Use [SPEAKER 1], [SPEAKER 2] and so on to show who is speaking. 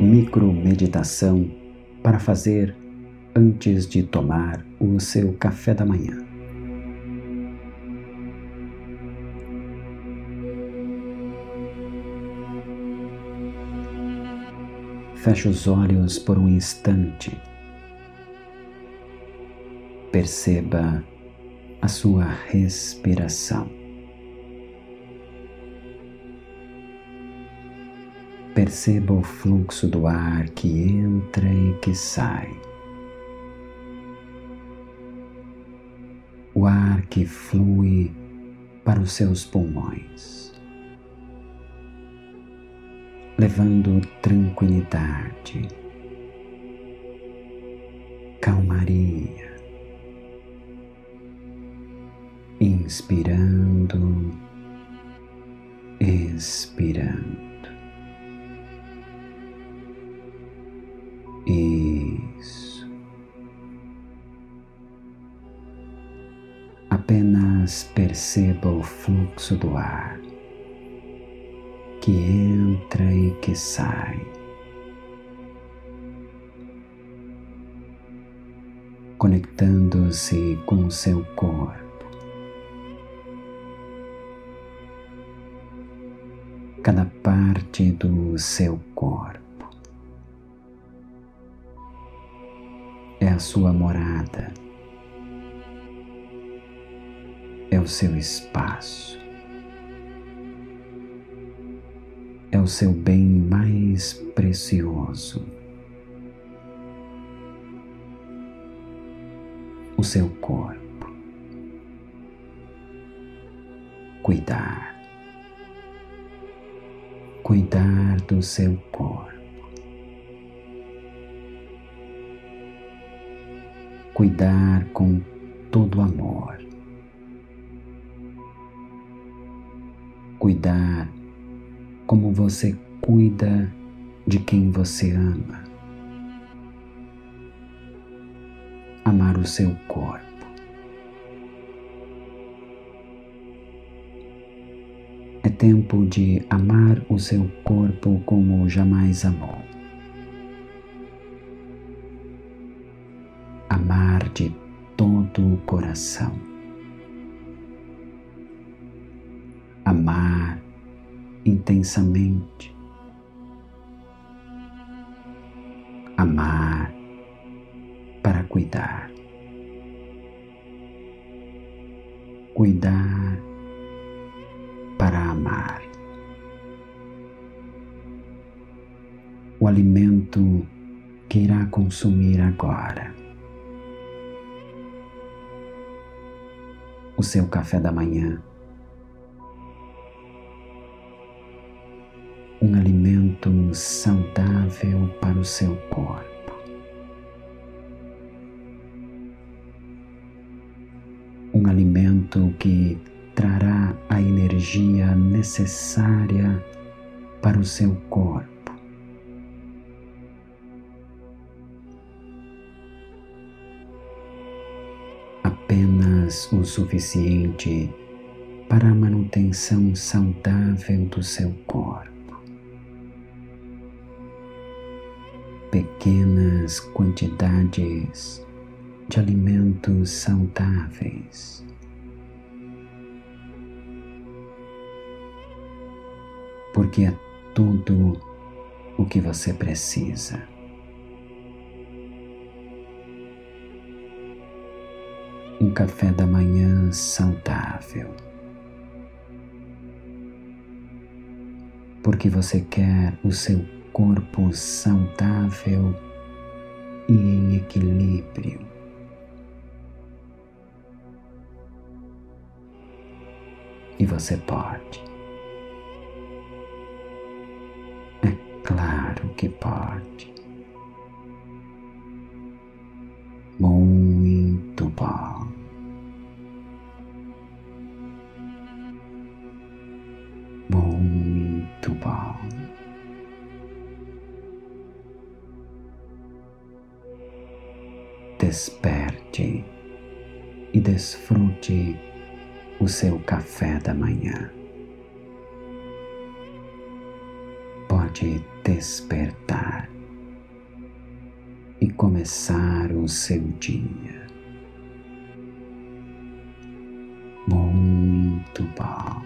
[SPEAKER 1] micromeditação para fazer antes de tomar o seu café da manhã. Feche os olhos por um instante. Perceba a sua respiração. Perceba o fluxo do ar que entra e que sai. O ar que flui para os seus pulmões, levando tranquilidade, calmaria, inspirando, expirando. Apenas perceba o fluxo do ar que entra e que sai. Conectando-se com o seu corpo. Cada parte do seu corpo. é a sua morada, é o seu espaço, é o seu bem mais precioso, o seu corpo. Cuidar, cuidar do seu corpo. cuidar com todo amor. Cuidar como você cuida de quem você ama. Amar o seu corpo. É tempo de amar o seu corpo como jamais amou. amar de todo o coração. Amar intensamente. Amar para cuidar. Cuidar para amar. O alimento que irá consumir agora o seu café da manhã. Um alimento saudável para o seu corpo. Um alimento que trará a energia necessária para o seu corpo. apenas o suficiente para a manutenção saudável do seu corpo. Pequenas quantidades de alimentos saudáveis. Porque é tudo o que você precisa. um café da manhã saudável. Porque você quer o seu corpo saudável e em equilíbrio. E você pode. É claro que pode. Muito bom. desperte e desfrute o seu café da manhã. Pode despertar e começar o seu dia. Muito bom.